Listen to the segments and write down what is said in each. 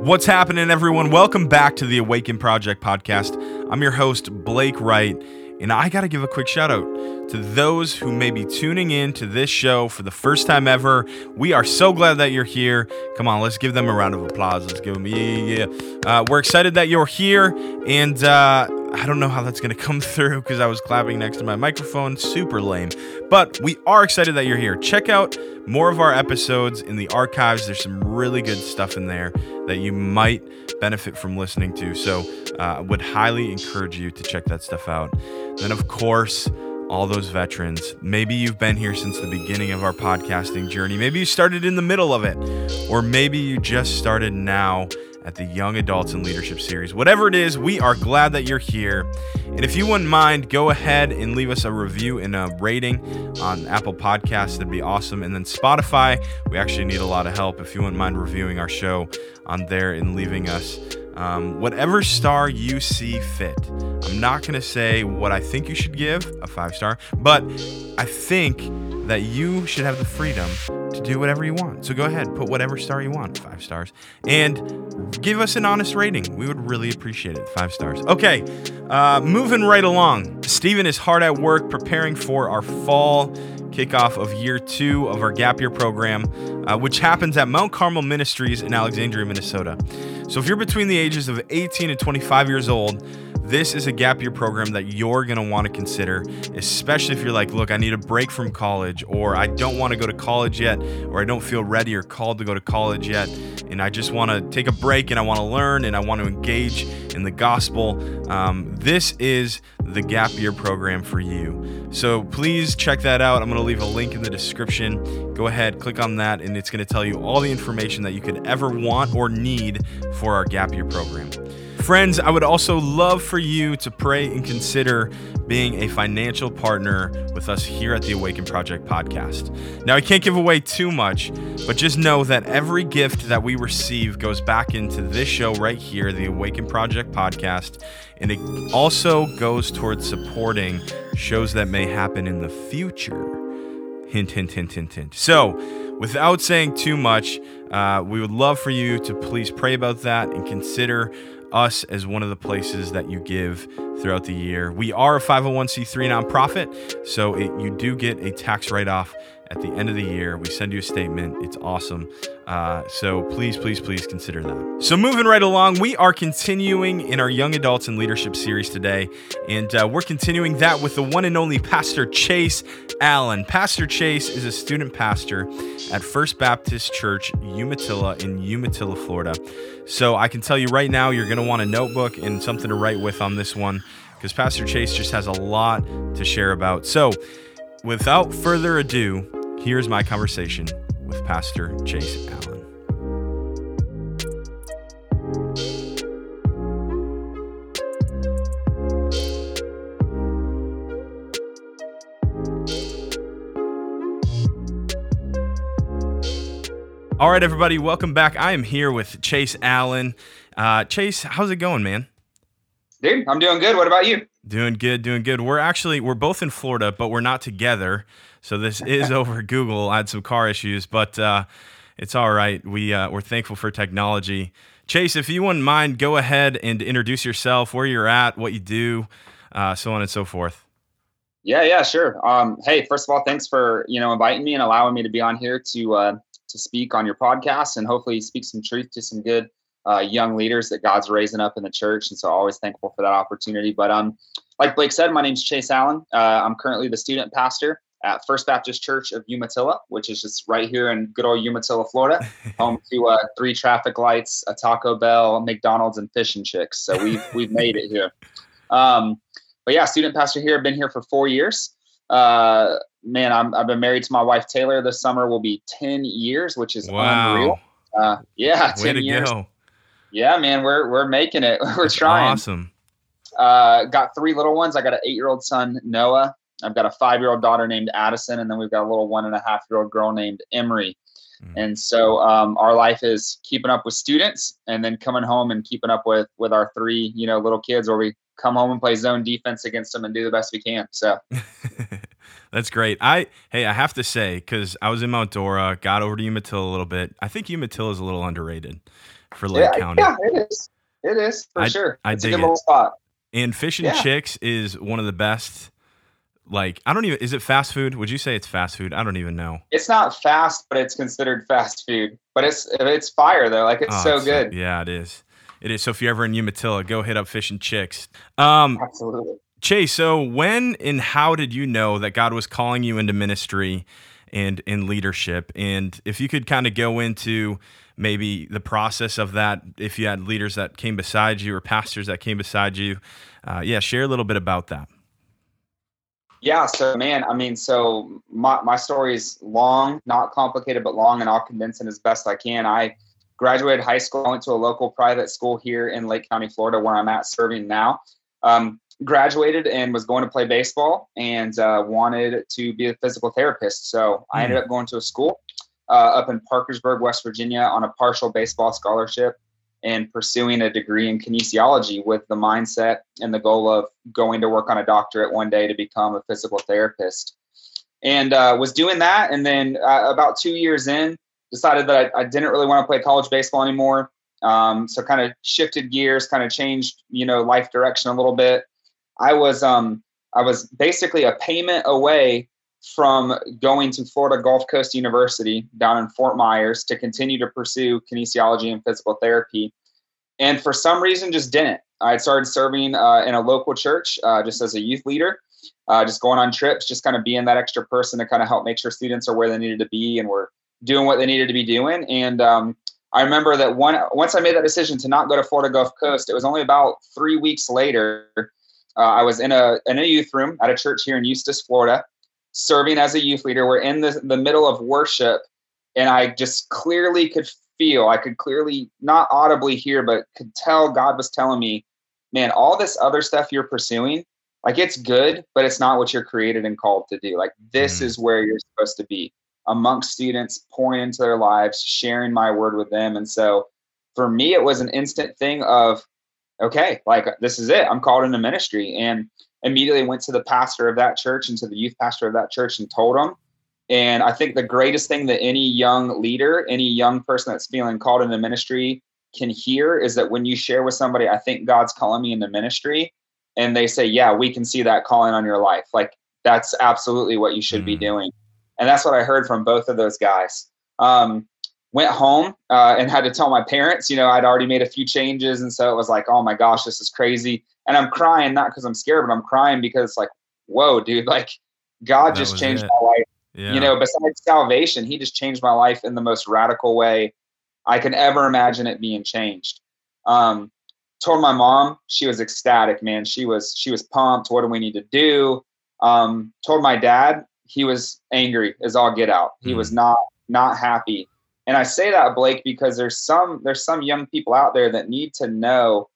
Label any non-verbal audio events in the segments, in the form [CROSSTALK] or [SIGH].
What's happening, everyone? Welcome back to the Awaken Project podcast. I'm your host, Blake Wright, and I got to give a quick shout out to those who may be tuning in to this show for the first time ever. We are so glad that you're here. Come on, let's give them a round of applause. Let's give them, yeah, yeah. Uh, we're excited that you're here, and uh, I don't know how that's going to come [LAUGHS] through because I was clapping next to my microphone. Super lame. But we are excited that you're here. Check out more of our episodes in the archives. There's some really good stuff in there that you might benefit from listening to. So uh, I would highly encourage you to check that stuff out. Then, of course, all those veterans. Maybe you've been here since the beginning of our podcasting journey. Maybe you started in the middle of it, or maybe you just started now at the Young Adults in Leadership series. Whatever it is, we are glad that you're here. And if you wouldn't mind, go ahead and leave us a review and a rating on Apple Podcasts. That'd be awesome. And then Spotify, we actually need a lot of help. If you wouldn't mind reviewing our show on there and leaving us um, whatever star you see fit. I'm not going to say what I think you should give, a five star, but I think that you should have the freedom to do whatever you want. So go ahead, put whatever star you want, five stars, and give us an honest rating. We would really appreciate it, five stars. Okay, uh, moving right along. Stephen is hard at work preparing for our fall kickoff of year two of our gap year program, uh, which happens at Mount Carmel Ministries in Alexandria, Minnesota. So if you're between the ages of 18 and 25 years old, this is a gap year program that you're going to want to consider, especially if you're like, look, I need a break from college, or I don't want to go to college yet, or I don't feel ready or called to go to college yet, and I just want to take a break and I want to learn and I want to engage in the gospel. Um, this is the gap year program for you. So please check that out. I'm going to leave a link in the description. Go ahead, click on that, and it's going to tell you all the information that you could ever want or need for our gap year program. Friends, I would also love for you to pray and consider being a financial partner with us here at the Awaken Project podcast. Now, I can't give away too much, but just know that every gift that we receive goes back into this show right here, the Awaken Project podcast, and it also goes towards supporting shows that may happen in the future. Hint, hint, hint, hint, hint. So, without saying too much, uh, we would love for you to please pray about that and consider us as one of the places that you give throughout the year. We are a 501c3 nonprofit, so it, you do get a tax write off at the end of the year. We send you a statement. It's awesome. Uh, so please, please, please consider that. So moving right along, we are continuing in our Young Adults and Leadership series today, and uh, we're continuing that with the one and only Pastor Chase Allen. Pastor Chase is a student pastor at First Baptist Church, Umatilla in Umatilla, Florida. So I can tell you right now, you're going to want a notebook and something to write with on this one because Pastor Chase just has a lot to share about. So without further ado, Here's my conversation with Pastor Chase Allen. All right, everybody, welcome back. I am here with Chase Allen. Uh, Chase, how's it going, man? Dude, I'm doing good. What about you? Doing good, doing good. We're actually we're both in Florida, but we're not together. So this [LAUGHS] is over Google. I had some car issues, but uh, it's all right. We uh, we're thankful for technology. Chase, if you wouldn't mind, go ahead and introduce yourself, where you're at, what you do, uh, so on and so forth. Yeah, yeah, sure. Um, hey, first of all, thanks for you know inviting me and allowing me to be on here to uh, to speak on your podcast and hopefully speak some truth to some good uh, young leaders that God's raising up in the church. And so, always thankful for that opportunity. But um, like Blake said, my name's Chase Allen. Uh, I'm currently the student pastor at First Baptist Church of Umatilla, which is just right here in good old Umatilla, Florida, [LAUGHS] home to uh, three traffic lights, a Taco Bell, McDonald's, and Fish and Chicks. So we've [LAUGHS] we've made it here. Um, but yeah, student pastor here. I've been here for four years. Uh, man, I'm, I've been married to my wife Taylor. This summer will be ten years, which is wow. unreal. Uh, yeah, Way ten years. Go. Yeah, man, we're we're making it. [LAUGHS] we're That's trying. Awesome. Uh, got three little ones. I got an eight-year-old son, Noah. I've got a five-year-old daughter named Addison, and then we've got a little one and a half-year-old girl named Emery. Mm. And so um, our life is keeping up with students, and then coming home and keeping up with with our three, you know, little kids, where we come home and play zone defense against them and do the best we can. So. [LAUGHS] That's great. I hey, I have to say because I was in Mount Dora, got over to Umatilla a little bit. I think Umatilla is a little underrated. For Lake yeah, County. Yeah, it is. It is for I, sure. I it's a dig good it. little spot. And Fish and Yeah. Chicks is one of the best. Like I don't even is it fast food? Would you say it's fast food? I don't even know. It's not fast, but it's considered fast food. But it's it's fire though. Like it's Oh, so good. yeah, it is. It is. So if you're ever in Umatilla, go hit up Fish and Chicks. Um, Absolutely. Chase, so when and how did you know that God was calling you into ministry and in leadership? And if you could kind of go into maybe the process of that, if you had leaders that came beside you or pastors that came beside you, uh, yeah, share a little bit about that. Yeah, so man, I mean, so my my story is long, not complicated, but long, and I'll condense it as best I can. I graduated high school, went to a local private school here in Lake County, Florida, where I'm at serving now. Um, graduated and was going to play baseball and uh, wanted to be a physical therapist. So I ended up going to a school uh, up in Parkersburg, West Virginia, on a partial baseball scholarship and pursuing a degree in kinesiology with the mindset and the goal of going to work on a doctorate one day to become a physical therapist. And uh, was doing that. And then uh, about two years in, decided that I, I didn't really want to play college baseball anymore. Um, so kind of shifted gears, kind of changed, you know, life direction a little bit. I was um, I was basically a payment away from going to Florida Gulf Coast University down in Fort Myers to continue to pursue kinesiology and physical therapy. And for some reason, just didn't. I started serving uh, in a local church uh, just as a youth leader, uh, just going on trips, just kind of being that extra person to kind of help make sure students are where they needed to be and were doing what they needed to be doing. And um, I remember that one once I made that decision to not go to Florida Gulf Coast, it was only about three weeks later. Uh, I was in a in a youth room at a church here in Eustis, Florida, serving as a youth leader. We're in the, the middle of worship, and I just clearly could feel, I could clearly not audibly hear, but could tell God was telling me, man, all this other stuff you're pursuing, like it's good, but it's not what you're created and called to do. Like this Mm. is where you're supposed to be amongst students, pouring into their lives, sharing my word with them. And so for me, it was an instant thing of, okay, like this is it. I'm called into ministry. And immediately went to the pastor of that church and to the youth pastor of that church and told him. And I think the greatest thing that any young leader, any young person that's feeling called into ministry can hear is that when you share with somebody, I think God's calling me into ministry, and they say, Yeah, we can see that calling on your life. Like that's absolutely what you should be Mm. doing. And that's what I heard from both of those guys. Um, went home uh, and had to tell my parents, you know, I'd already made a few changes. And so it was like, oh my gosh, this is crazy. And I'm crying, not because I'm scared, but I'm crying because it's like, whoa, dude, like God That just changed it. my life. Yeah. You know, besides salvation, he just changed my life in the most radical way I can ever imagine it being changed. Um, told my mom, she was ecstatic, man. She was she was pumped. What do we need to do? Um, told my dad, he was angry as all get out. He was not not happy. And I say that, Blake, because there's some there's some young people out there that need to know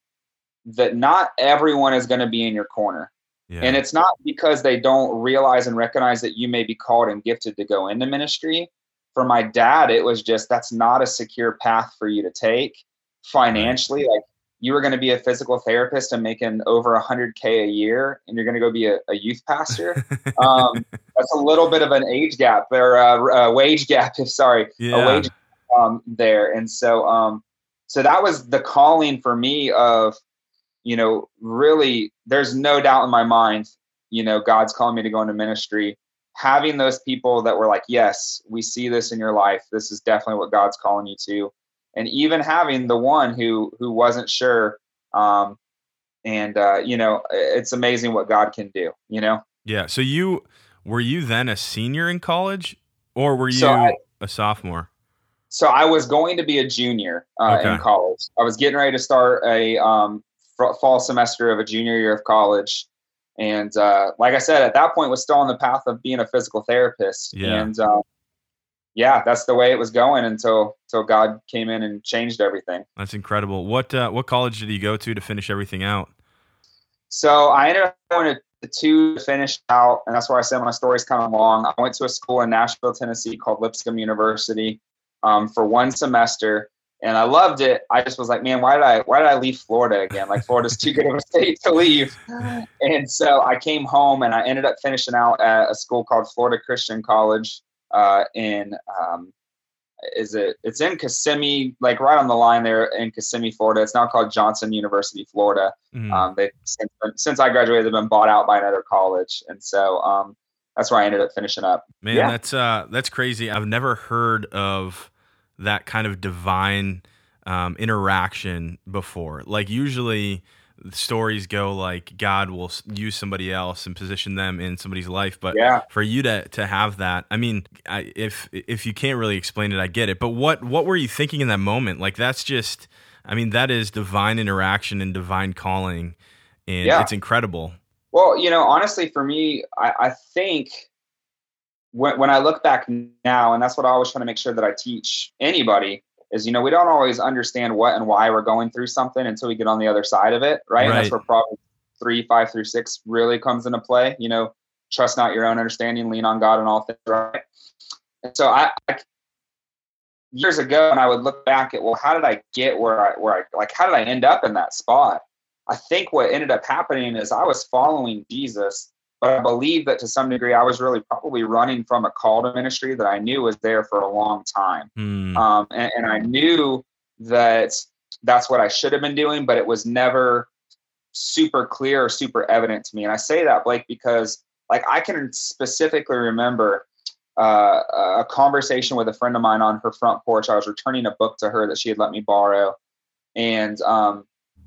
that not everyone is going to be in your corner. yeah. And it's not because they don't realize and recognize that you may be called and gifted to go into ministry. For my dad, it was just that's not a secure path for you to take financially. Like you were going to be a physical therapist and making over 100K a year, and you're going to go be a, a youth pastor. [LAUGHS] um, that's a little bit of an age gap or uh, a wage gap, if [LAUGHS] sorry, a yeah. wage um, there. And so, um, so that was the calling for me of, you know, really, there's no doubt in my mind, you know, God's calling me to go into ministry. Having those people that were like, yes, we see this in your life. This is definitely what God's calling you to. And even having the one who who wasn't sure, um, and uh, you know, it's amazing what God can do. You know, Yeah. So you were you then a senior in college, or were you So I- a sophomore? So I was going to be a junior uh, in college. I was getting ready to start a um, f- fall semester of a junior year of college, and uh, like I said, at that point was still on the path of being a physical therapist. Yeah. And um, yeah, that's the way it was going until until God came in and changed everything. That's incredible. What uh, what college did you go to to finish everything out? So I ended up going to the two to finish out, and that's where I said my story's kind of long. I went to a school in Nashville, Tennessee called Lipscomb University um, for one semester, and I loved it. I just was like, man, why did I why did I leave Florida again? Like Florida's too good of a state to leave. [LAUGHS] And so I came home, and I ended up finishing out at a school called Florida Christian College uh, in um, is it? It's in Kissimmee, like right on the line there in Kissimmee, Florida. It's now called Johnson University, Florida. Mm. Um, they since, since, I graduated, they've been bought out by another college, and so um, that's where I ended up finishing up. Man, yeah. that's uh, that's crazy. I've never heard of that kind of divine um, interaction before. Like usually stories go like God will use somebody else and position them in somebody's life. But yeah. for you to to have that, I mean, I, if if you can't really explain it, I get it. But what what were you thinking in that moment? Like that's just, I mean, that is divine interaction and divine calling, and yeah. it's incredible. Well, you know, honestly, for me, I, I think when when I look back now, and that's what I always try to make sure that I teach anybody is you know we don't always understand what and why we're going through something until we get on the other side of it right, right. and that's where Proverbs three five through six really comes into play you know? Trust not your own understanding lean on god in all things right? And so I, I years ago and i would look back at well how did i get where i where i like how did i end up in that spot? I think what ended up happening is i was following jesus but I believe that to some degree, I was really probably running from a call to ministry that I knew was there for a long time. Mm. Um, and, and I knew that that's what I should have been doing, but it was never super clear or super evident to me. And I say that, Blake, because like I can specifically remember uh, a conversation with a friend of mine on her front porch. I was returning a book to her that she had let me borrow. And um,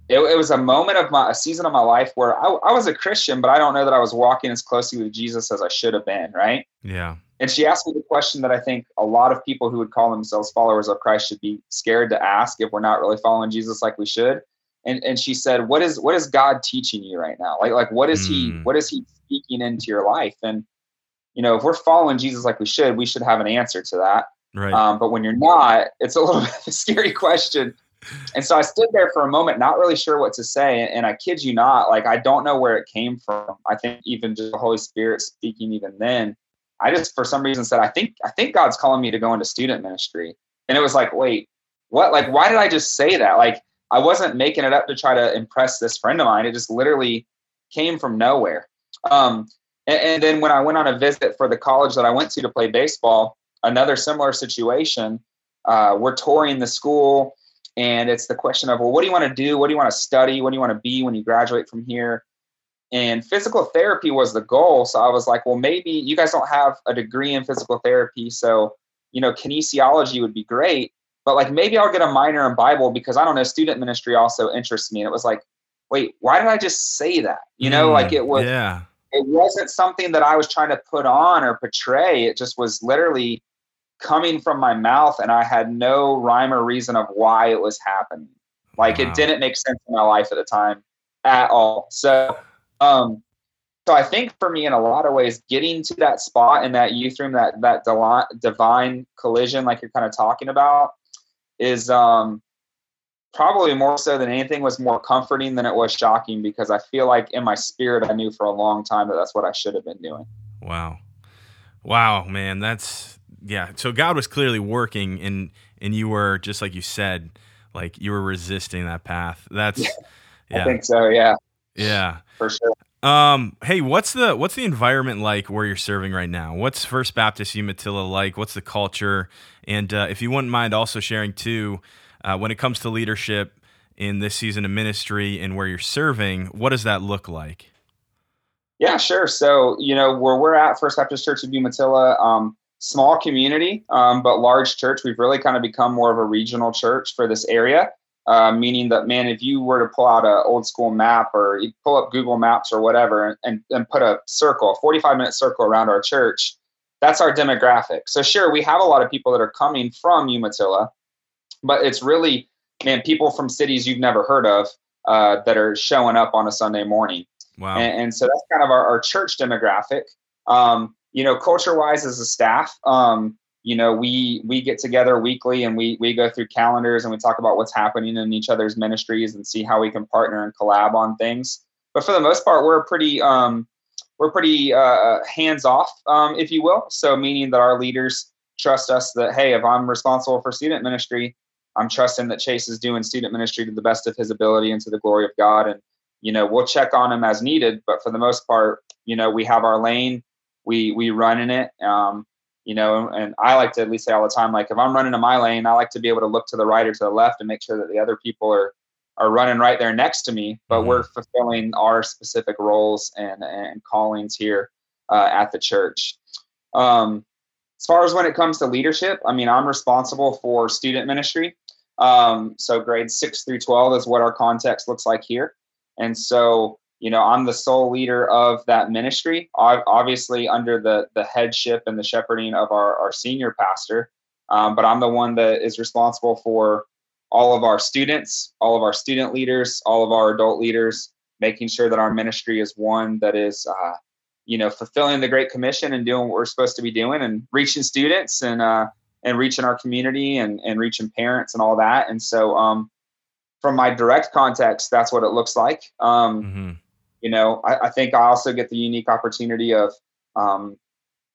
it, it, was a moment of my a season of my life where I, I, was a Christian, but I don't know that I was walking as closely with Jesus as I should have been, right? Yeah. And she asked me the question that I think a lot of people who would call themselves followers of Christ should be scared to ask if we're not really following Jesus like we should. And and she said, "What is what is God teaching you right now? Like like what is mm. he hmm. what is he speaking into your life?" And you know, if we're following Jesus like we should, we should have an answer to that. Right. Um, but when you're not, it's a little bit of a scary question and so I stood there for a moment, not really sure what to say. And I kid you not, like I don't know where it came from. I think even just the Holy Spirit speaking even then. I just for some reason said, I think I think God's calling me to go into student ministry. And it was like, wait, what? Like, why did I just say that? Like I wasn't making it up to try to impress this friend of mine. It just literally came from nowhere. Um, and, and then when I went on a visit for the college that I went to to play baseball, another similar situation. Uh, we're touring the school and it's the question of, well, what do you want to do? What do you want to study? What do you want to be when you graduate from here? And physical therapy was the goal. So I was like, well, maybe you guys don't have a degree in physical therapy. So, you know, kinesiology would be great. But like maybe I'll get a minor in Bible because I don't know, student ministry also interests me. And it was like, wait, why did I just say that? You know, mm, like it was yeah. it wasn't something that I was trying to put on or portray. It just was literally coming from my mouth and I had no rhyme or reason of why it was happening. Like wow. it didn't make sense in my life at the time at all. So, um, so I think for me, in a lot of ways, getting to that spot in that youth room, that that divine collision, like you're kind of talking about, is um, probably more so than anything was more comforting than it was shocking because I feel like in my spirit I knew for a long time that that's what I should have been doing. Wow, wow, man, that's yeah. So God was clearly working, and and you were just like you said, like you were resisting that path. That's [LAUGHS] yeah. yeah. I think so. Yeah. Yeah. For sure. Um, hey, what's the what's the environment like where you're serving right now? What's First Baptist Umatilla like? What's the culture? And uh, if you wouldn't mind also sharing too, uh, when it comes to leadership in this season of ministry and where you're serving, what does that look like? Yeah, sure. So you know where we're at, First Baptist Church of Umatilla. Um, small community, um, but large church. We've really kind of become more of a regional church for this area. Uh, meaning that, man, if you were to pull out an old school map or you pull up Google Maps or whatever and, and put a circle, a 45 minute circle around our church, that's our demographic. So, sure, we have a lot of people that are coming from Umatilla, but it's really, man, people from cities you've never heard of uh, that are showing up on a Sunday morning. Wow. And, and so that's kind of our, our church demographic. Um, you know, culture wise as a staff, um, you know, we we get together weekly and we we go through calendars and we talk about what's happening in each other's ministries and see how we can partner and collab on things. But for the most part, we're pretty um, we're pretty uh, hands off, um, if you will. So meaning that our leaders trust us that hey, if I'm responsible for student ministry, I'm trusting that Chase is doing student ministry to the best of his ability and to the glory of God. And you know, we'll check on him as needed, but for the most part, you know, we have our lane we we run in it. Um, you know, and, I like to at least say all the time, like if I'm running in my lane, I like to be able to look to the right or to the left and make sure that the other people are are running right there next to me, but mm-hmm. we're fulfilling our specific roles and and callings here uh, at the church. Um, as far as when it comes to leadership, I mean, I'm responsible for student ministry. Um, so grades six through 12 is what our context looks like here. And so, you know, I'm the sole leader of that ministry, obviously under the, the headship and the shepherding of our, our senior pastor. Um, but I'm the one that is responsible for all of our students, all of our student leaders, all of our adult leaders, making sure that our ministry is one that is, uh, you know, fulfilling the Great Commission and doing what we're supposed to be doing and reaching students and, uh, and reaching our community and, and reaching parents and all that. And so, um, from my direct context, that's what it looks like. Um, mm-hmm. You know, I, I, think I also get the unique opportunity of um,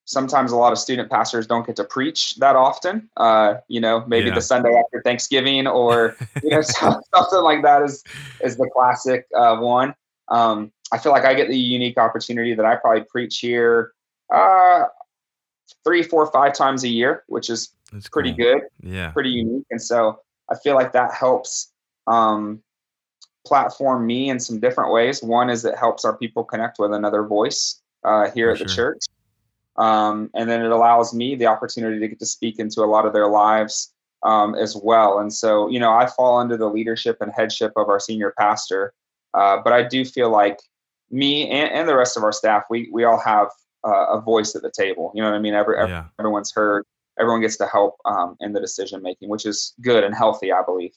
sometimes a lot of student pastors don't get to preach that often. Uh, you know, maybe yeah. the Sunday after Thanksgiving or you know [LAUGHS] something like that is is the classic uh, one. Um, I feel like I get the unique opportunity that I probably preach here uh, three, four, five times a year, which is That's pretty cool. good. Yeah, pretty unique. And so I feel like that helps um, platform me in some different ways. One is it helps our people connect with another voice uh, here For at the sure. church. Um, and then it allows me the opportunity to get to speak into a lot of their lives um, as well. And so, you know, I fall under the leadership and headship of our senior pastor, uh, but I do feel like me and, and, the rest of our staff, we we all have uh, a voice at the table. You know what I mean? Every, yeah. everyone's heard. Everyone gets to help um, in the decision making, which is good and healthy, I believe.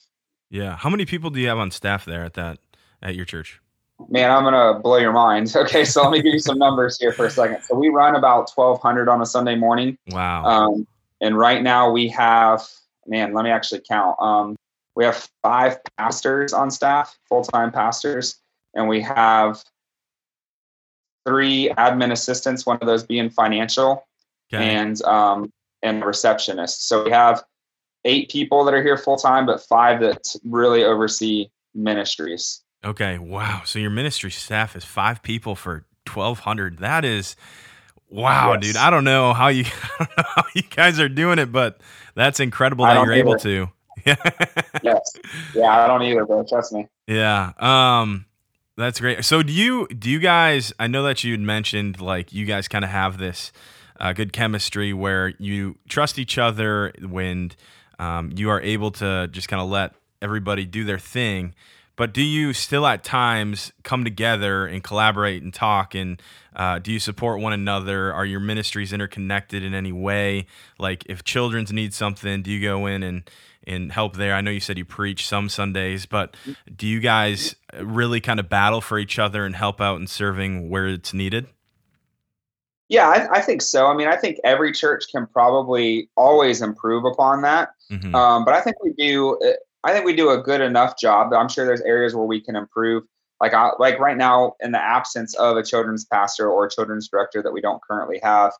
Yeah. How many people do you have on staff there at that at your church? Man, I'm gonna blow your mind. [LAUGHS] Okay, so let me give you some numbers here for a second. So we run about 1,200 on a Sunday morning. Wow. Um, and right now we have, man, let me actually count. Um, we have five pastors on staff, full time pastors, and we have three admin assistants. One of those being financial, okay. and um, and receptionist. So we have eight people that are here full time, but five that really oversee ministries. Okay. Wow. So your ministry staff is five people for 1200. That is wow, yes. dude. I don't know how you [LAUGHS] know how you guys are doing it, but that's incredible that you're either. able to. [LAUGHS] yes. Yeah, I don't either, bro. Trust me. Yeah. Um that's great. So do you do you guys I know that you had mentioned like you guys kind of have this uh, good chemistry where you trust each other when um, you are able to just kind of let everybody do their thing. But do you still at times come together and collaborate and talk? And uh, do you support one another? Are your ministries interconnected in any way? Like if children's need something, do you go in and and help there? I know you said you preach some Sundays, but do you guys really kind of battle for each other and help out in serving where it's needed? Yeah, I, I, think so. I mean, I think every church can probably always improve upon that. Mm-hmm. Um, but I think we do. I think we do a good enough job. I'm sure there's areas where we can improve. Like, I, like right now, in the absence of a children's pastor or a children's director that we don't currently have,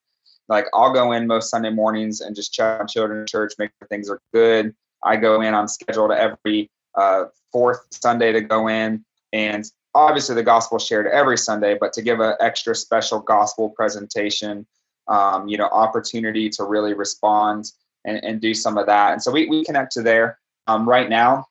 like I'll go in most Sunday mornings and just check on children's church, make sure things are good. I go in. I'm scheduled every uh, fourth Sunday to go in and obviously the gospel shared every Sunday, but to give an extra special gospel presentation, um, you know, opportunity to really respond and, and, do some of that. And so we, we connect to there. Um, right now,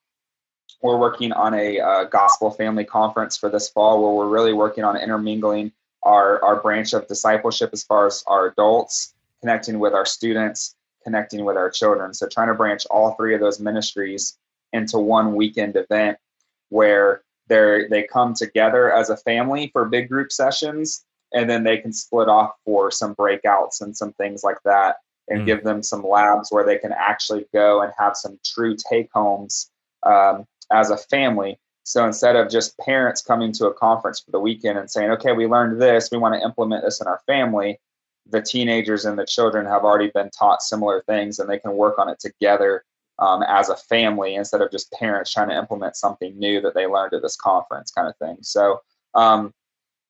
we're working on a uh, gospel family conference for this fall where we're really working on intermingling our, our branch of discipleship as far as our adults, connecting with our students, connecting with our children. So trying to branch all three of those ministries into one weekend event where they they come together as a family for big group sessions and then they can split off for some breakouts and some things like that and mm. give them some labs where they can actually go and have some true take homes um, as a family so instead of just parents coming to a conference for the weekend and saying okay we learned this we want to implement this in our family the teenagers and the children have already been taught similar things and they can work on it together um, as a family instead of just parents trying to implement something new that they learned at this conference kind of thing. So um,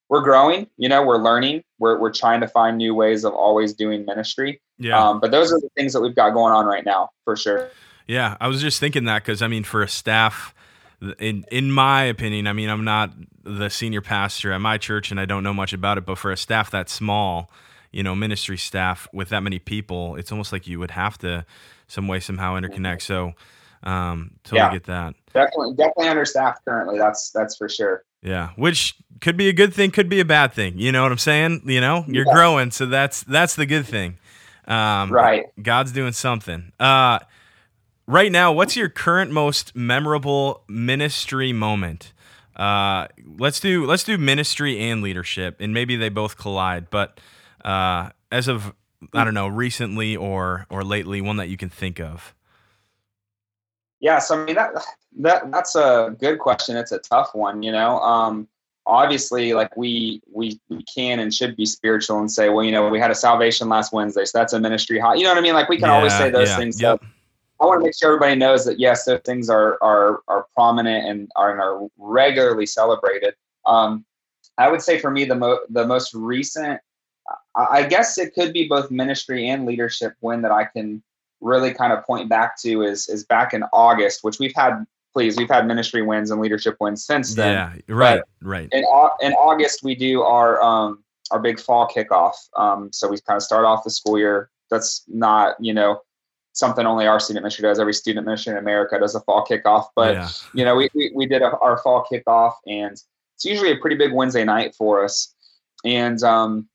we're growing, you know, we're learning, we're, we're trying to find new ways of always doing ministry. Yeah. Um, but those are the things that we've got going on right now for sure. Yeah. I was just thinking that because I mean, for a staff, in in my opinion, I mean, I'm not the senior pastor at my church and I don't know much about it, but for a staff that small, you know ministry staff with that many people it's almost like you would have to some way somehow interconnect so um totally Yeah. get that Definitely, definitely understaffed currently. That's that's for sure. yeah which could be a good thing could be a bad thing you know what i'm saying you know you're Yeah. growing so that's that's the good thing um Right. god's doing something uh right now what's your current most memorable ministry moment uh let's do let's do ministry and leadership and maybe they both collide but uh as of i don't know recently or or lately one that you can think of Yeah, so I mean that that that's a good question. It's a tough one, you know. Um, obviously, like we we we can and should be spiritual and say, well, you know, we had a salvation last Wednesday, so that's a ministry high. You know what I mean? Like we can always say those yeah, things. yep. So I want to make sure everybody knows that yes, those things are are are prominent and are, and are regularly celebrated. Um, I would say for me the mo- the most recent, I, I guess it could be both ministry and leadership win that I can really kind of point back to is is back in August, which we've had. Please, we've had ministry wins and leadership wins since then. yeah right right In, in August, we do our um, our big fall kickoff. Um, so we kind of start off the school year. That's not you know something only our student ministry does. Every student ministry in America does a fall kickoff, but yeah you know, we, we, we did a, our fall kickoff and it's usually a pretty big Wednesday night for us. And um,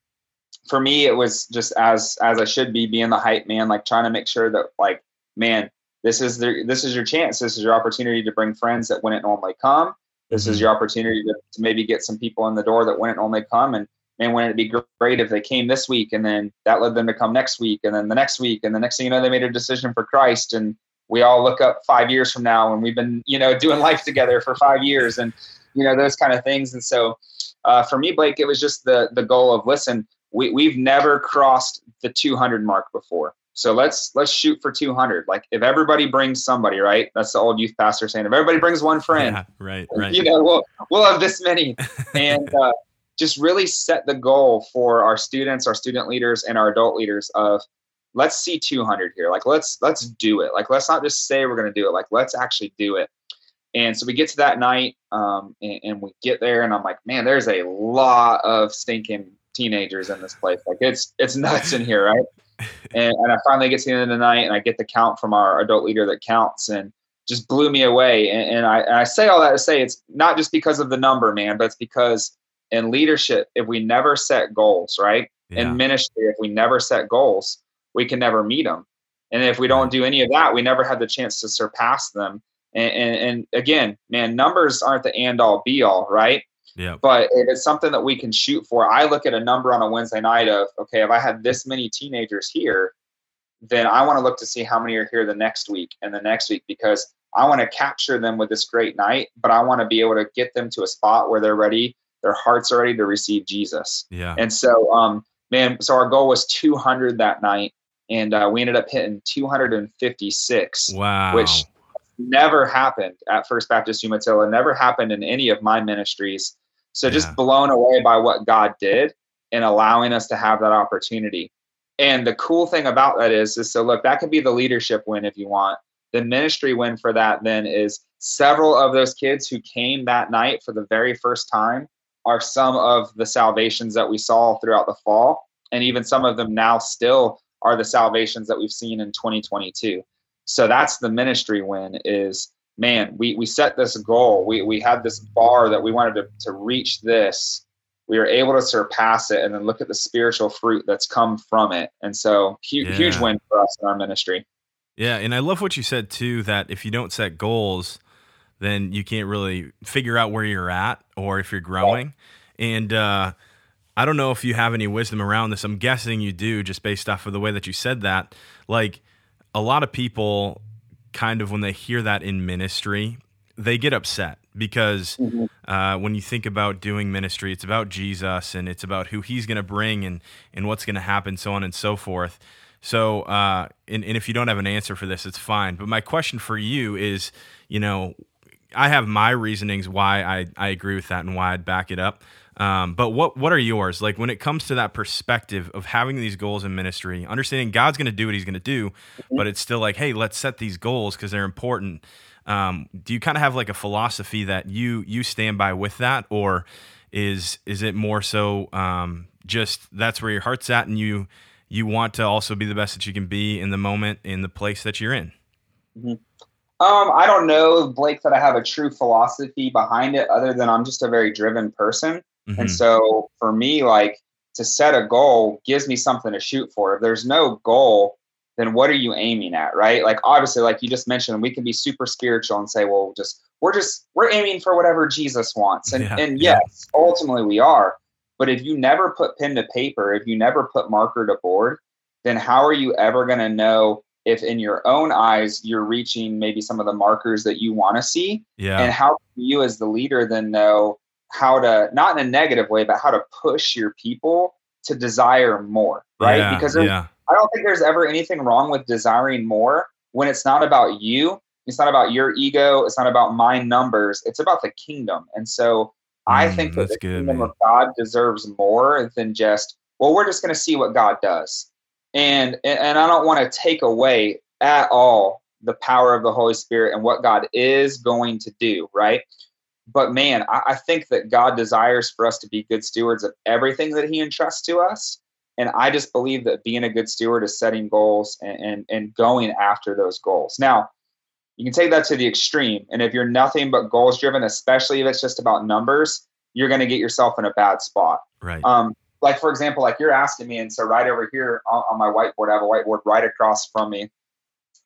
for me, it was just as, as I should be being the hype man, like trying to make sure that like, man, this is the, this is your chance. This is your opportunity to bring friends that wouldn't normally come. This is Mhm. your opportunity to, to maybe get some people in the door that wouldn't normally come. And man, wouldn't it be great if they came this week and then that led them to come next week and then the next week and the next thing you know, they made a decision for Christ and we all look up five years from now and we've been, you know, doing life together for five years and, you know, those kind of things. And so uh, for me, Blake, it was just the, the goal of, listen, we, we've never crossed the 200 mark before. So let's, let's shoot for 200. Like if everybody brings somebody, right? That's the old youth pastor saying, if everybody brings one friend, yeah right right you know, we'll, we'll have this many and [LAUGHS] uh, just really set the goal for our students, our student leaders and our adult leaders of, let's see 200 here. Like, let's, let's do it. Like, let's not just say we're going to do it. Like, let's actually do it. And so we get to that night um, and, and we get there and I'm like, man, there's a lot of stinking teenagers in this place. Like it's, it's nuts in here. Right. And, and I finally get to the end of the night and I get the count from our adult leader that counts and just blew me away. And, and I, and I say all that to say it's not just because of the number, man, but it's because in leadership, if we never set goals, right? yeah. In ministry, if we never set goals, we can never meet them. And if we don't do any of that, we never have the chance to surpass them. And, and, and again, man, numbers aren't the end all be all, right? Yeah. But if it's something that we can shoot for i look at a number on a wednesday night of okay if i had this many teenagers here then i want to look to see how many are here the next week and the next week because i want to capture them with this great night but i want to be able to get them to a spot where they're ready their hearts are ready to receive jesus. Yeah. And so um man so our goal was 200 that night and uh, we ended up hitting 256 wow. which never happened at First Baptist Umatilla, never happened in any of my ministries. So just Yeah. blown away by what God did in allowing us to have that opportunity. And the cool thing about that is, is so look, that could be the leadership win if you want. The ministry win for that then is several of those kids who came that night for the very first time are some of the salvations that we saw throughout the fall. And even some of them now still are the salvations that we've seen in 2022 so that's the ministry win is man we, we set this goal we, we had this bar that we wanted to, to reach this we were able to surpass it and then look at the spiritual fruit that's come from it and so huge, huge win for us in our ministry Yeah, and I love what you said too that if you don't set goals, then you can't really figure out where you're at or if you're growing. And uh, I don't know if you have any wisdom around this. I'm guessing you do just based off of the way that you said that. Like a lot of people kind of when they hear that in ministry, they get upset because uh, when you think about doing ministry, it's about Jesus and it's about who He's going to bring and and what's going to happen, so on and so forth. So, uh, and, and if you don't have an answer for this, it's fine. But my question for you is, you know, I have my reasonings why I, I agree with that and why I'd back it up. Um, but what what are yours? Like when it comes to that perspective of having these goals in ministry, understanding God's going to do what He's going to do, but it's still like, hey, let's set these goals because they're important. Um, do you kind of have like a philosophy that you you stand by with that, or is is it more so um, just that's where your heart's at, and you you want to also be the best that you can be in the moment in the place that you're in. Mm-hmm. Um, I don't know, Blake, that I have a true philosophy behind it, other than I'm just a very driven person. Mm-hmm. And so for me, like to set a goal gives me something to shoot for. If there's no goal, then what are you aiming at, right? Like obviously, like you just mentioned, we can be super spiritual and say, well, just we're just we're aiming for whatever Jesus wants. And yeah, and yes, yeah. ultimately we are. But if you never put pen to paper, if you never put marker to board, then how are you ever going to know if in your own eyes you're reaching maybe some of the markers that you want to see? Yeah. And how can you as the leader then know how to not in a negative way, but how to push your people to desire more, right? Yeah, because yeah. I don't think there's ever anything wrong with desiring more when it's not about you. It's not about your ego. It's not about my numbers. It's about the kingdom. And so I mm, think that the good, kingdom man. of God deserves more than just, well, we're just going to see what God does. And, and I don't want to take away at all the power of the Holy Spirit and what God is going to do, right? But man, I, I think that God desires for us to be good stewards of everything that He entrusts to us. And I just believe that being a good steward is setting goals and, and, and going after those goals. Now, you can take that to the extreme. And if you're nothing but goals driven, especially if it's just about numbers, you're going to get yourself in a bad spot. Right. Um, like for example, like you're asking me, and so right over here on, on, my whiteboard, I have a whiteboard right across from me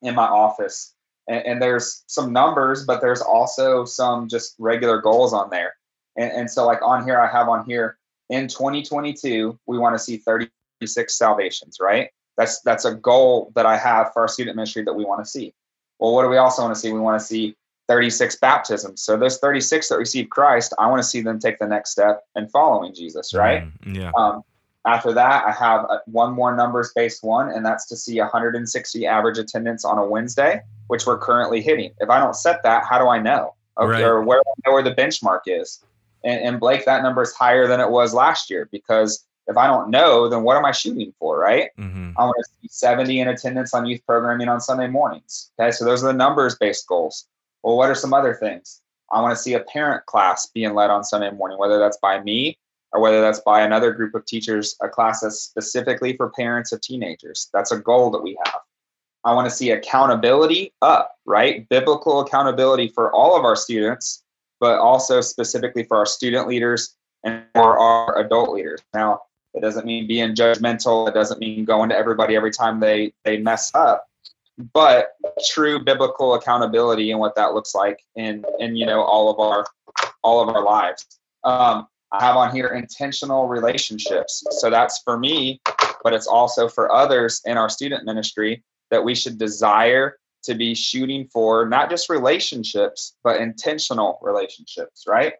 in my office, and, and there's some numbers, but there's also some just regular goals on there. And, and so like on here, I have on here in 2022, we want to see 36 salvations, right? That's that's a goal that I have for our student ministry that we want to see. Well, what do we also want to see? We want to see 36 baptisms. So those 36 that receive Christ, I want to see them take the next step in following Jesus, right? Mm, yeah. Um, after that, I have a, one more numbers based one, and that's to see 160 average attendance on a Wednesday, which we're currently hitting. If I don't set that, how do I know? Okay, right. or where I know where the benchmark is? And, and Blake, that number is higher than it was last year because if I don't know, then what am I shooting for, right? Mm-hmm. I want to see 70 in attendance on youth programming on Sunday mornings. Okay, so those are the numbers based goals. Well, what are some other things? I want to see a parent class being led on Sunday morning, whether that's by me or whether that's by another group of teachers, a class that's specifically for parents of teenagers. That's a goal that we have. I want to see accountability up, right? Biblical accountability for all of our students, but also specifically for our student leaders and for our adult leaders. Now, it doesn't mean being judgmental. It doesn't mean going to everybody every time they they mess up. But true biblical accountability and what that looks like in in you know all of our all of our lives. Um, I have on here intentional relationships. So that's for me, but it's also for others in our student ministry that we should desire to be shooting for not just relationships, but intentional relationships, right?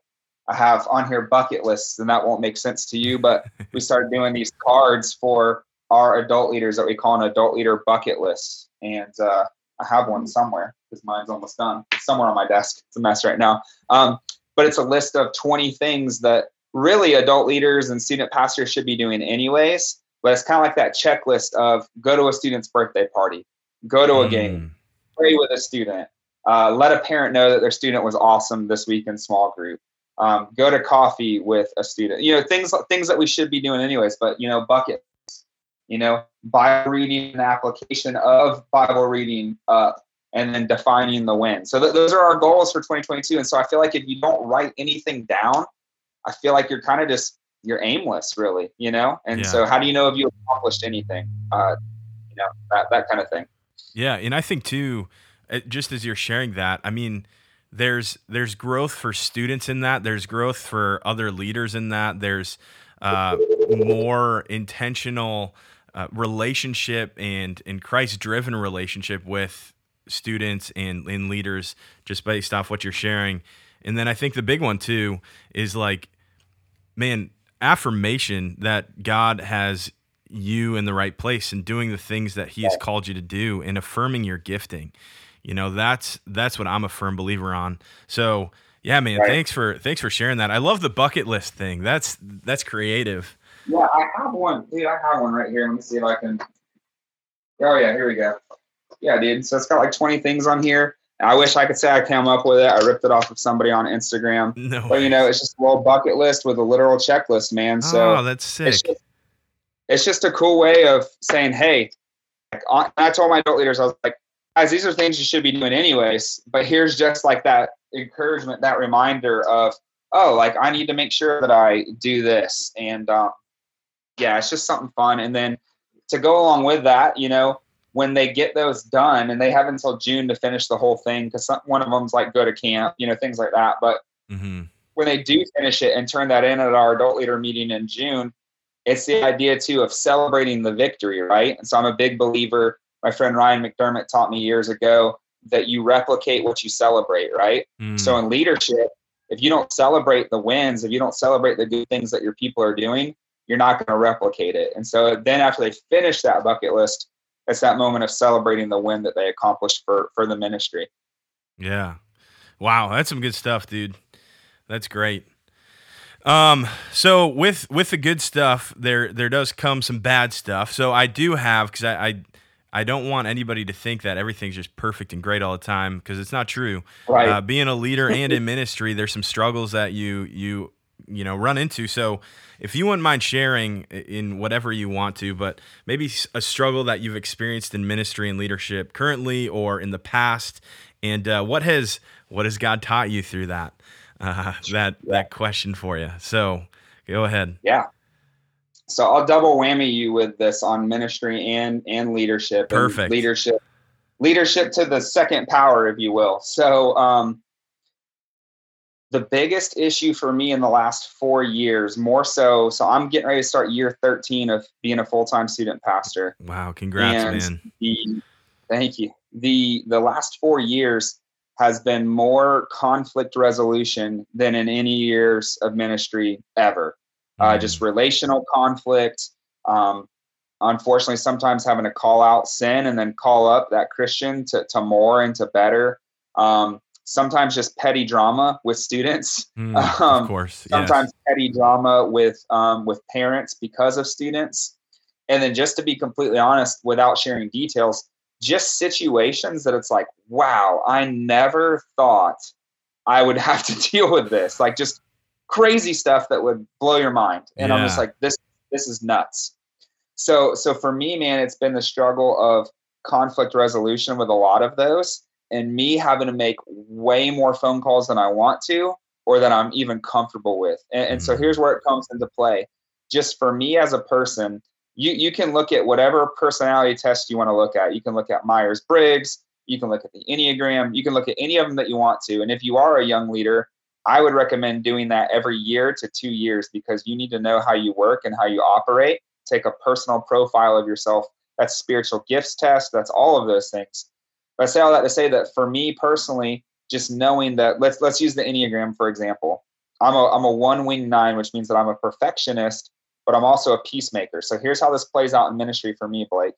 I have on here bucket lists, and that won't make sense to you, but we [LAUGHS] started doing these cards for our adult leaders that we call an adult leader bucket list. And uh, I have one somewhere because mine's almost done. It's somewhere on my desk. It's a mess right now. Um, but it's a list of 20 things that really adult leaders and student pastors should be doing anyways. But it's kind of like that checklist of go to a student's birthday party, go to a mm. game, pray with a student, uh, let a parent know that their student was awesome this week in small group, um, go to coffee with a student. You know, things things that we should be doing anyways. But you know, bucket. You know, Bible reading and application of Bible reading up, and then defining the win. So th- those are our goals for 2022. And so I feel like if you don't write anything down, I feel like you're kind of just you're aimless, really. You know. And yeah. so how do you know if you accomplished anything? Uh, you know, that that kind of thing. Yeah, and I think too, just as you're sharing that, I mean there's there's growth for students in that. There's growth for other leaders in that. There's uh, more intentional uh, relationship and and Christ driven relationship with students and, and leaders just based off what you're sharing. And then I think the big one too is like, man, affirmation that God has you in the right place and doing the things that He has called you to do and affirming your gifting. You know, that's that's what I'm a firm believer on. So yeah, man, right. thanks for thanks for sharing that. I love the bucket list thing. That's that's creative. Yeah, I have one. Dude, I have one right here. Let me see if I can. Oh yeah, here we go. Yeah, dude. So it's got like 20 things on here. I wish I could say I came up with it. I ripped it off of somebody on Instagram. [LAUGHS] No, but you know, it's just a little bucket list with a literal checklist, man. So oh, that's sick. Just, it's just a cool way of saying, hey, like, I told my adult leaders, I was like, guys, these are things you should be doing anyways. But here's just like that encouragement, that reminder of, oh, like I need to make sure that I do this. And um, yeah, it's just something fun. And then to go along with that, you know, when they get those done and they have until June to finish the whole thing, because one of them's like go to camp, you know, things like that. But mm-hmm. when they do finish it and turn that in at our adult leader meeting in June, it's the idea too of celebrating the victory, right? And so I'm a big believer. My friend Ryan McDermott taught me years ago that you replicate what you celebrate, right? Mm. So in leadership, if you don't celebrate the wins, if you don't celebrate the good things that your people are doing, you're not going to replicate it. And so then after they finish that bucket list, it's that moment of celebrating the win that they accomplished for for the ministry. Yeah. Wow, that's some good stuff, dude. That's great. Um, so with with the good stuff, there there does come some bad stuff. So I do have because I, I I don't want anybody to think that everything's just perfect and great all the time because it's not true. Right. Uh, being a leader and in [LAUGHS] ministry, there's some struggles that you you you know run into. So if you wouldn't mind sharing in whatever you want to, but maybe a struggle that you've experienced in ministry and leadership currently or in the past, and uh, what has what has God taught you through that? [LAUGHS] uh, that yeah. that question for you. So go ahead. Yeah. So I'll double whammy you with this on ministry and and leadership. Perfect. And leadership, leadership to the second power, if you will. So um, the biggest issue for me in the last four years, more so, so I'm getting ready to start year 13 of being a full time student pastor. Wow, congrats, and man! The, thank you. the The last four years has been more conflict resolution than in any years of ministry ever. Uh, mm. Uh, just relational conflict. Um, unfortunately, sometimes having to call out sin and then call up that Christian to, to more and to better. Um, sometimes just petty drama with students. [LAUGHS] Mm, um, of course. Sometimes petty drama with um, with parents because of students. And then just to be completely honest, without sharing details, just situations that it's like, wow, I never thought I would [LAUGHS] have to deal with this. Like just crazy stuff that would blow your mind. And yeah. I'm just like, this this is nuts. So so for me, man, it's been the struggle of conflict resolution with a lot of those and me having to make way more phone calls than I want to or that I'm even comfortable with. And, and so mm. here's where it comes into play. Just for me as a person, you you can look at whatever personality test you want to look at. You can look at Myers Briggs, you can look at the Enneagram, you can look at any of them that you want to. And if you are a young leader, I would recommend doing that every year to two years because you need to know how you work and how you operate. Take a personal profile of yourself. That's spiritual gifts test. That's all of those things. But I say all that to say that for me personally, just knowing that let's let's use the Enneagram for example. I'm a I'm a one wing nine, which means that I'm a perfectionist but I'm also a peacemaker. So here's how this plays out in ministry for me, Blake.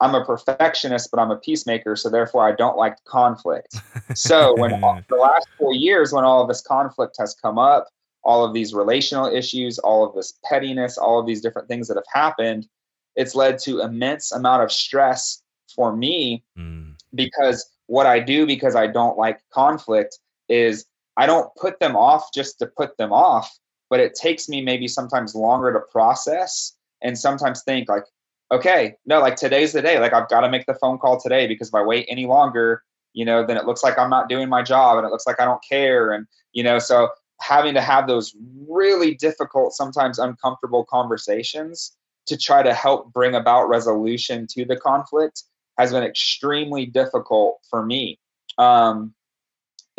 I'm a perfectionist, but I'm a peacemaker, so therefore I don't like conflict. So when [LAUGHS] the last four years, when all of this conflict has come up, all of these relational issues, all of this pettiness, all of these different things that have happened, it's led to immense amount of stress for me mm. Because what I do because I don't like conflict is I don't put them off just to put them off but it takes me maybe sometimes longer to process and sometimes think like okay no like today's the day. Like i've got to make the phone call today because if i wait any longer you know then it looks like i'm not doing my job and it looks like i don't care and you know so having to have those really difficult sometimes uncomfortable conversations to try to help bring about resolution to the conflict has been extremely difficult for me um,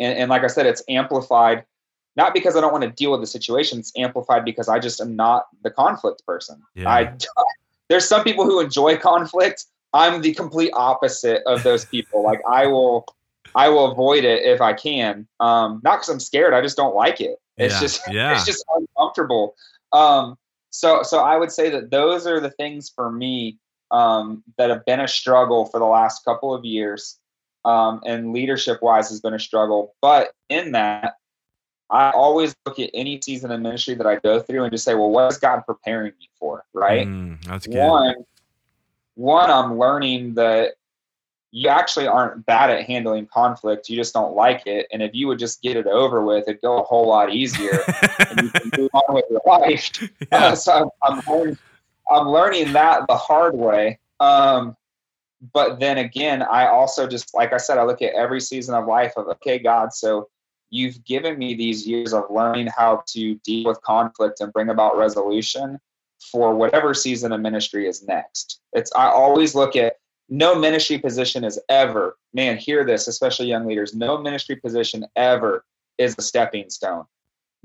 and, and like i said it's amplified not because I don't want to deal with the situation. It's amplified because I just am not the conflict person. Yeah. I [LAUGHS] there's some people who enjoy conflict. I'm the complete opposite of those [LAUGHS] people. like I will, I will avoid it if I can. Um, not because I'm scared. I just don't like it. It's yeah. just, [LAUGHS] yeah. it's just uncomfortable. Um, so, so I would say that those are the things for me um, that have been a struggle for the last couple of years. Um, and leadership wise has been a struggle. But in that, I always look at any season of ministry that I go through and just say, well, what is God preparing me for? Right. Mm, that's good. One, one, I'm learning that you actually aren't bad at handling conflict. You just don't like it. And if you would just get it over with, it'd go a whole lot easier [LAUGHS] and you can move on with your life. Yeah. Uh, [LAUGHS] so I'm, I'm, learning, I'm learning that the hard way. Um, but then again, I also just like I said, I look at every season of life of okay, God, so you've given me these years of learning how to deal with conflict and bring about resolution for whatever season of ministry is next. It's I always look at no ministry position is ever, man, hear this, especially young leaders, no ministry position ever is a stepping stone.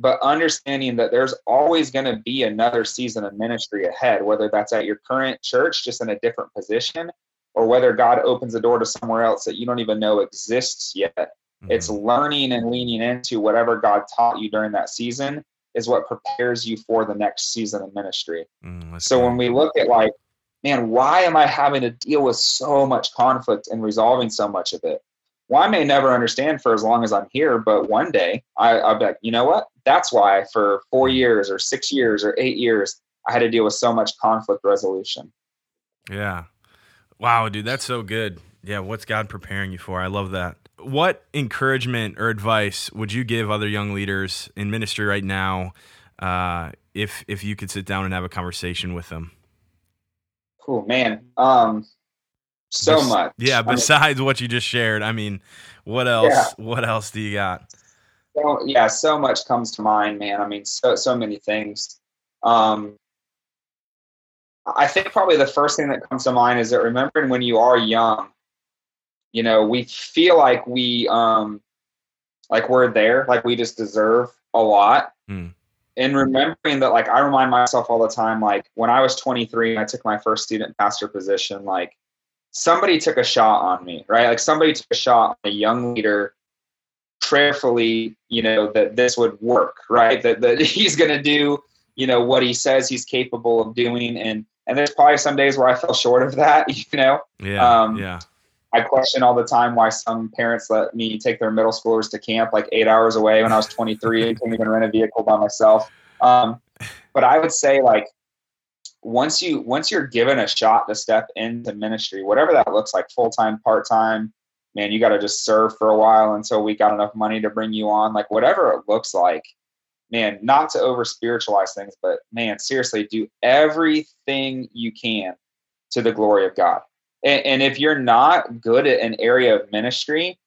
But understanding that there's always going to be another season of ministry ahead, whether that's at your current church, just in a different position, or whether God opens a door to somewhere else that you don't even know exists yet. Mm-hmm. It's learning and leaning into whatever God taught you during that season is what prepares you for the next season of ministry. Mm, so when we look at like, man, why am I having to deal with so much conflict and resolving so much of it? Well, I may never understand for as long as I'm here, but one day I, I'll be like, you know what? That's why for four years or six years or eight years, I had to deal with so much conflict resolution. Yeah. Wow, dude, that's so good. Yeah, what's God preparing you for? I love that what encouragement or advice would you give other young leaders in ministry right now uh, if if you could sit down and have a conversation with them? Cool, man. Um, so Bes- much. Yeah. Besides I mean, what you just shared, I mean, what else? Yeah. What else do you got? So, yeah, so much comes to mind, man. I mean, so so many things. Um, I think probably the first thing that comes to mind is that remembering when you are young, you know, we feel like we um like we're there, like we just deserve a lot. Mm. And remembering that like I remind myself all the time, like when I was 23 and I took my first student pastor position, like somebody took a shot on me, right? Like somebody took a shot on a young leader prayerfully, you know, that this would work, right? That that [LAUGHS] he's gonna do, you know, what he says he's capable of doing. And and there's probably some days where I fell short of that, [LAUGHS] you know. Yeah. Um, yeah. I question all the time why some parents let me take their middle schoolers to camp like eight hours away when I was 23 and [LAUGHS] couldn't even rent a vehicle by myself. Um, but I would say like once you once you're given a shot to step into ministry, whatever that looks like, full time, part time, man, you got to just serve for a while until we got enough money to bring you on. Like whatever it looks like, man, not to over spiritualize things, but man, seriously, do everything you can to the glory of God. And, and if you're not good at an area of ministry,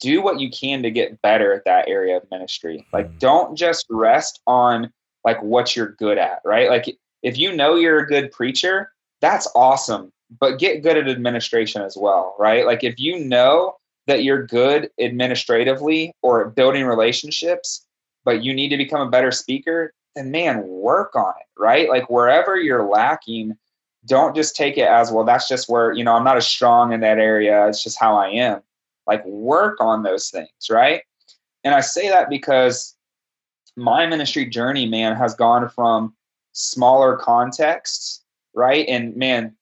do what you can to get better at that area of ministry. Like, hmm. don't just rest on like what you're good at, right? Like, if you know you're a good preacher, that's awesome, but get good at administration as well, right? Like, if you know that you're good administratively or building relationships, but you need to become a better speaker, then man, work on it, right? Like, wherever you're lacking, don't just take it as well that's just where you know i'm not as strong in that area it's just how i am like work on those things right and i say that because my ministry journey man has gone from smaller context, right and man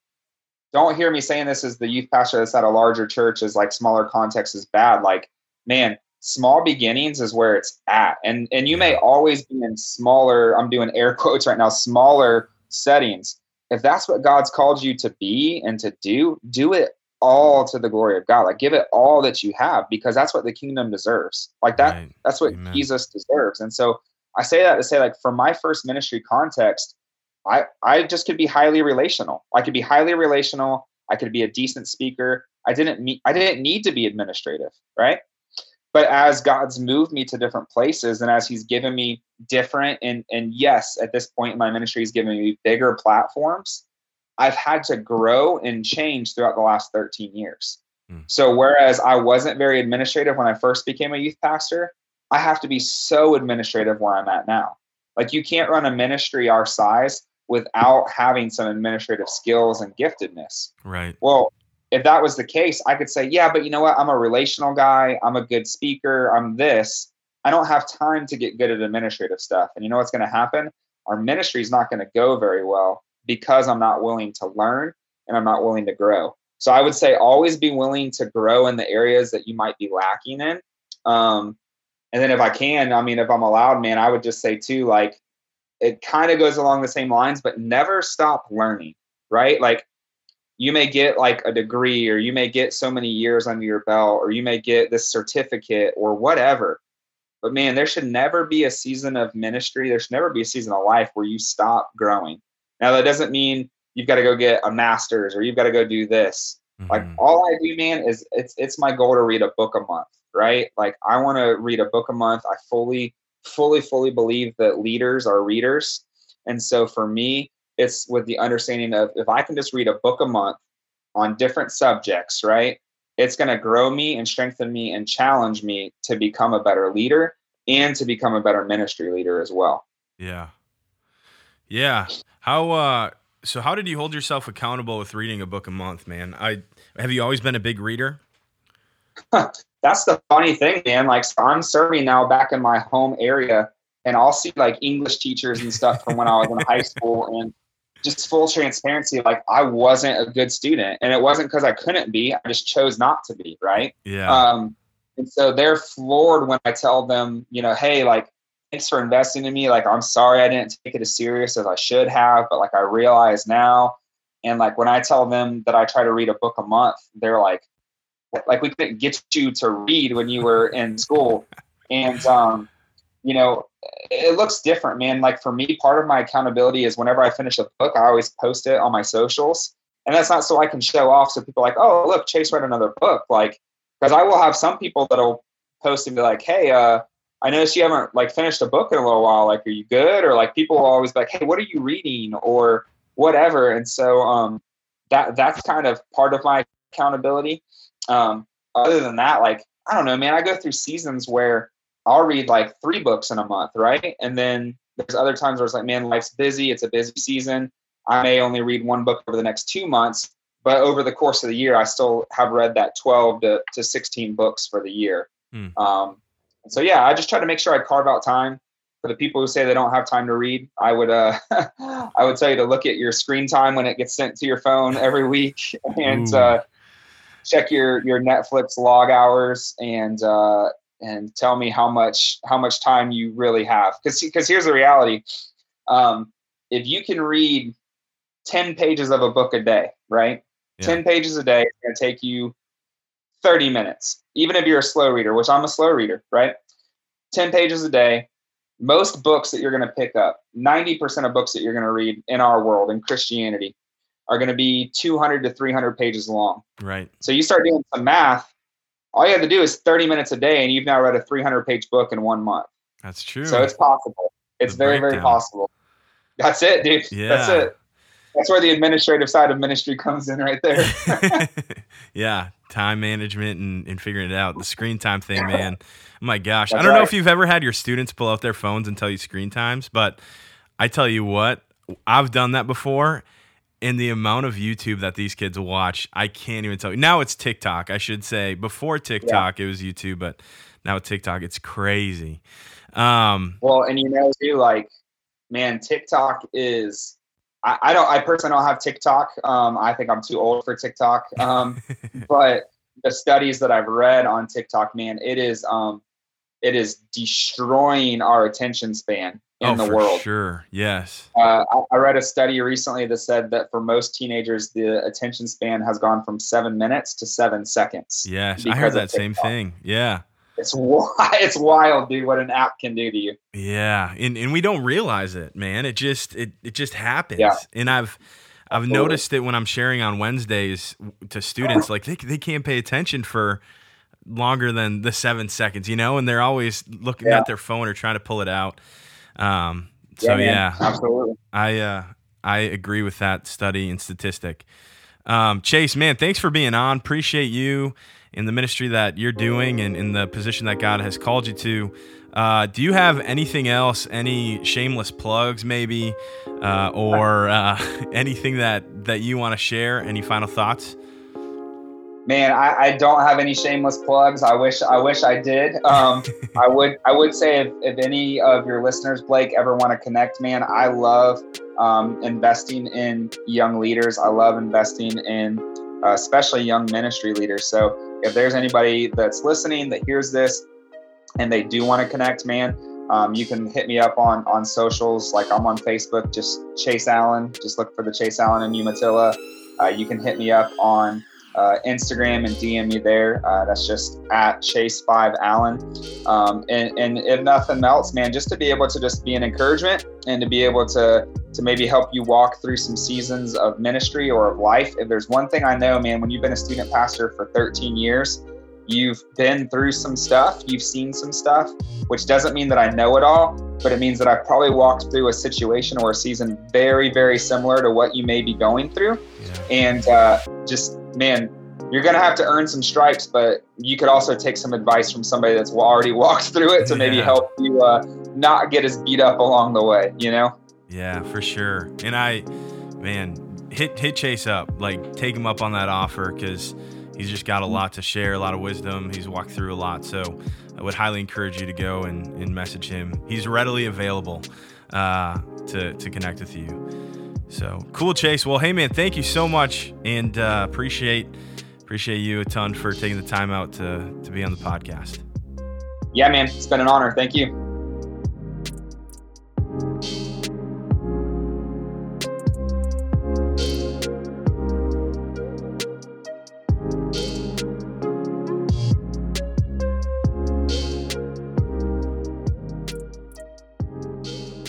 don't hear me saying this as the youth pastor that's at a larger church is like smaller context is bad like man small beginnings is where it's at and and you may always be in smaller i'm doing air [LAUGHS] quotes right now smaller settings if that's what God's called you to be and to do, do it all to the glory of God. Like give it all that you have because that's what the kingdom deserves. Like that right. that's what Amen. Jesus deserves. And so I say that to say like from my first ministry context, I I just could be highly relational. I could be highly relational. I could be a decent speaker. I didn't meet I didn't need to be administrative, right? but as god's moved me to different places and as he's given me different and and yes at this point in my ministry he's given me bigger platforms i've had to grow and change throughout the last 13 years mm. so whereas i wasn't very administrative when i first became a youth pastor i have to be so administrative where i'm at now like you can't run a ministry our size without having some administrative skills and giftedness right well if that was the case, I could say, yeah, but you know what? I'm a relational guy. I'm a good speaker. I'm this. I don't have time to get good at administrative stuff. And you know what's going to happen? Our ministry is not going to go very well because I'm not willing to learn and I'm not willing to grow. So I would say always be willing to grow in the areas that you might be lacking in. Um, and then if I can, I mean, if I'm allowed, man, I would just say too, like, it kind of goes along the same lines, but never stop learning, right? Like, you may get like a degree or you may get so many years under your belt or you may get this certificate or whatever but man there should never be a season of ministry there should never be a season of life where you stop growing Now that doesn't mean you've got to go get a master's or you've got to go do this. Mm-hmm. Like all I do, man, is it's it's my goal to read a book a month, right? Like I want to read a book a month. I fully, fully, fully believe that leaders are readers, and so for me, it's with the understanding of if I can just read a book a month on different subjects, right? It's going to grow me and strengthen me and challenge me to become a better leader and to become a better ministry leader as well. Yeah. Yeah. How uh so how did you hold yourself accountable with reading a book a month, man? I have you always been a big reader? [LAUGHS] That's the funny thing, man. Like so I'm serving now back in my home area and I'll see like English teachers and stuff from when I was in high [LAUGHS] school and just full transparency, like I wasn't a good student, and it wasn't because I couldn't be. I just chose not to be. Right. Yeah. Um, and so they're floored when I tell them, you know, hey, like thanks for investing in me. Like I'm sorry I didn't take it as serious as I should have, but like I realize now. And like when I tell them that I try to read a book a month, they're like, like we couldn't get you to read when you were in school. And um, you know, it looks different, man. Like for me, part of my accountability is whenever I finish a book, I always post it on my socials. And that's not so I can show off so people like, oh, look, Chase read another book. Like, because I will have some people that'll post and be like, hey, uh, I noticed you haven't like finished a book in a little while. Like, are you good? Or like people will always be like, hey, what are you reading? Or whatever. And so um, that that's kind of part of my accountability. Um, other than that, like, I don't know, man, I go through seasons where I'll read like three books in a month, right? And then there's other times where it's like, man, life's busy. It's a busy season. I may only read one book over the next two months, but over the course of the year, I still have read that 12 to, to 16 books for the year. Mm. Um, so yeah, I just try to make sure I carve out time for the people who say they don't have time to read. I would, uh, [LAUGHS] I would tell you to look at your screen time when it gets sent to your phone every week [LAUGHS] and, uh, check your, your Netflix log hours and, uh, and tell me how much how much time you really have. Because because here's the reality. Um, if you can read 10 pages of a book a day right? Yeah. 10 pages a day is going to take you 30 minutes even if you're a slow reader which i'm a slow reader right? 10 pages a day. Most books that you're going to pick up 90% of books that you're going to read in our world in christianity are going to be 200 to 300 pages long. Right. So you start doing some math all you have to do is 30 minutes a day and you've now read a 300 page book in one month. That's true. so it's possible. It's the very breakdown. very possible. That's it dude. Yeah. that's it. That's where the administrative side of ministry comes in right there. [LAUGHS] Yeah time management and, and figuring it out. The screen time thing [LAUGHS] man. Oh my gosh. That's i don't right. know if you've ever had your students pull out their phones and tell you screen times but i tell you what i've done that before and the amount of YouTube that these kids watch, I can't even tell you. Now it's TikTok, I should say. Before TikTok, yeah. it was YouTube, but now TikTok, it's crazy. Um, well, and you know too, like, man, TikTok is. I, I don't. I personally don't have TikTok. Um, I think I'm too old for TikTok. Um, [LAUGHS] but the studies that I've read on TikTok, man, it is um, it is destroying our attention span in oh, the world. Sure. Yes. Uh, I, I, read a study recently that said that for most teenagers, the attention span has gone from seven minutes to seven seconds. Yes, I heard that same thing. Yeah. It's [LAUGHS] it's wild, dude. What an app can do to you. Yeah, and and we don't realize it, man. It just it it just happens. Yeah. And I've I've Absolutely. noticed it when I'm sharing on Wednesdays to students. Like they they can't pay attention for longer than the seven seconds, you know, and they're always looking yeah. at their phone or trying to pull it out. Um, so yeah, yeah, absolutely. I uh, I agree with that study and statistic. Um, Chase, man, thanks for being on. Appreciate you in the ministry that you're doing and in the position that God has called you to. Uh, do you have anything else? Any shameless plugs, maybe, uh, or uh, [LAUGHS] anything that that you want to share? Any final thoughts? Man, I, I, don't have any shameless plugs. I wish I wish I did. Um, [LAUGHS] I would I would say if, if any of your listeners, Blake, ever want to connect, man, I love um, investing in young leaders. I love investing in uh, especially young ministry leaders. So if there's anybody that's listening that hears this and they do want to connect, man. Um, you can hit me up on on socials. Like I'm on Facebook, just Chase Allen. Just look for the Chase Allen in Umatilla. Uh, you can hit me up on uh, Instagram and DM me there. Uh, that's just at Chase Five Allen. Um, and, and if nothing else, man, just to be able to just be an encouragement and to be able to to maybe help you walk through some seasons of ministry or of life. If there's one thing I know, man, when you've been a student pastor for 13 years, you've been through some stuff, you've seen some stuff, which doesn't mean that I know it all, but it means that I've probably walked through a situation or a season very, very similar to what you may be going through. Yeah. And uh, just man, you're going to have to earn some stripes, but you could also take some advice from somebody that's already [LAUGHS] walked through it to maybe yeah. help you uh, not get as beat up along the way, you know? Yeah, for sure. And I, man, hit hit Chase up, like take him up on that offer because he's just got a lot to share, a lot of wisdom. He's walked through a lot, so I would highly encourage you to go and, and message him. He's readily available uh, to to connect with you. So cool, Chase. Well, hey man, thank you so much, and uh, appreciate appreciate you a ton for taking the time out to to be on the podcast. Yeah, man, it's been an honor. Thank you.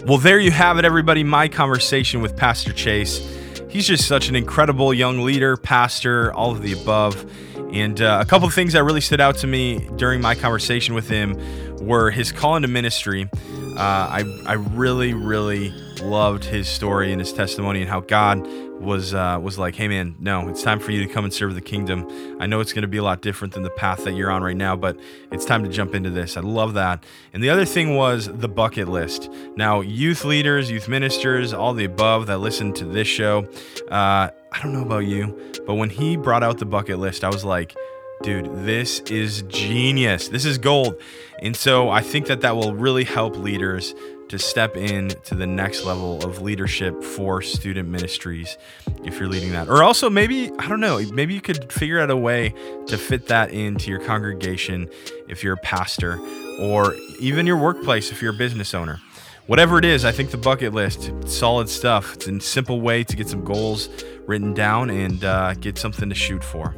Well, there you have it, everybody. My conversation with Pastor Chase. He's just such an incredible young leader, pastor, all of the above. And uh, a couple of things that really stood out to me during my conversation with him were his call into ministry. Uh, I, I really, really loved his story and his testimony and how God was uh, was like, "Hey man, no, it's time for you to come and serve the kingdom. I know it's going to be a lot different than the path that you're on right now, but it's time to jump into this." I love that. And the other thing was the bucket list. Now, youth leaders, youth ministers, all the above that listen to this show, uh, I don't know about you, but when he brought out the bucket list, I was like, dude, this is genius. This is gold. And so I think that that will really help leaders to step in to the next level of leadership for student ministries if you're leading that. Or also maybe, I don't know, maybe you could figure out a way to fit that into your congregation if you're a pastor or even your workplace if you're a business owner. Whatever it is, I think the bucket list, solid stuff. It's a simple way to get some goals written down and uh, get something to shoot for.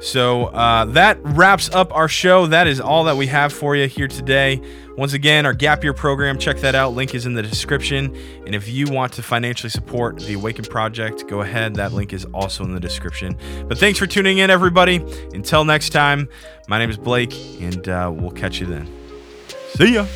So uh, that wraps up our show. That is all that we have for you here today. Once again, our Gap Year program, check that out. Link is in the description. And if you want to financially support the Awaken Project, go ahead. That link is also in the description. But thanks for tuning in, everybody. Until next time, my name is Blake, and uh, we'll catch you then. See ya.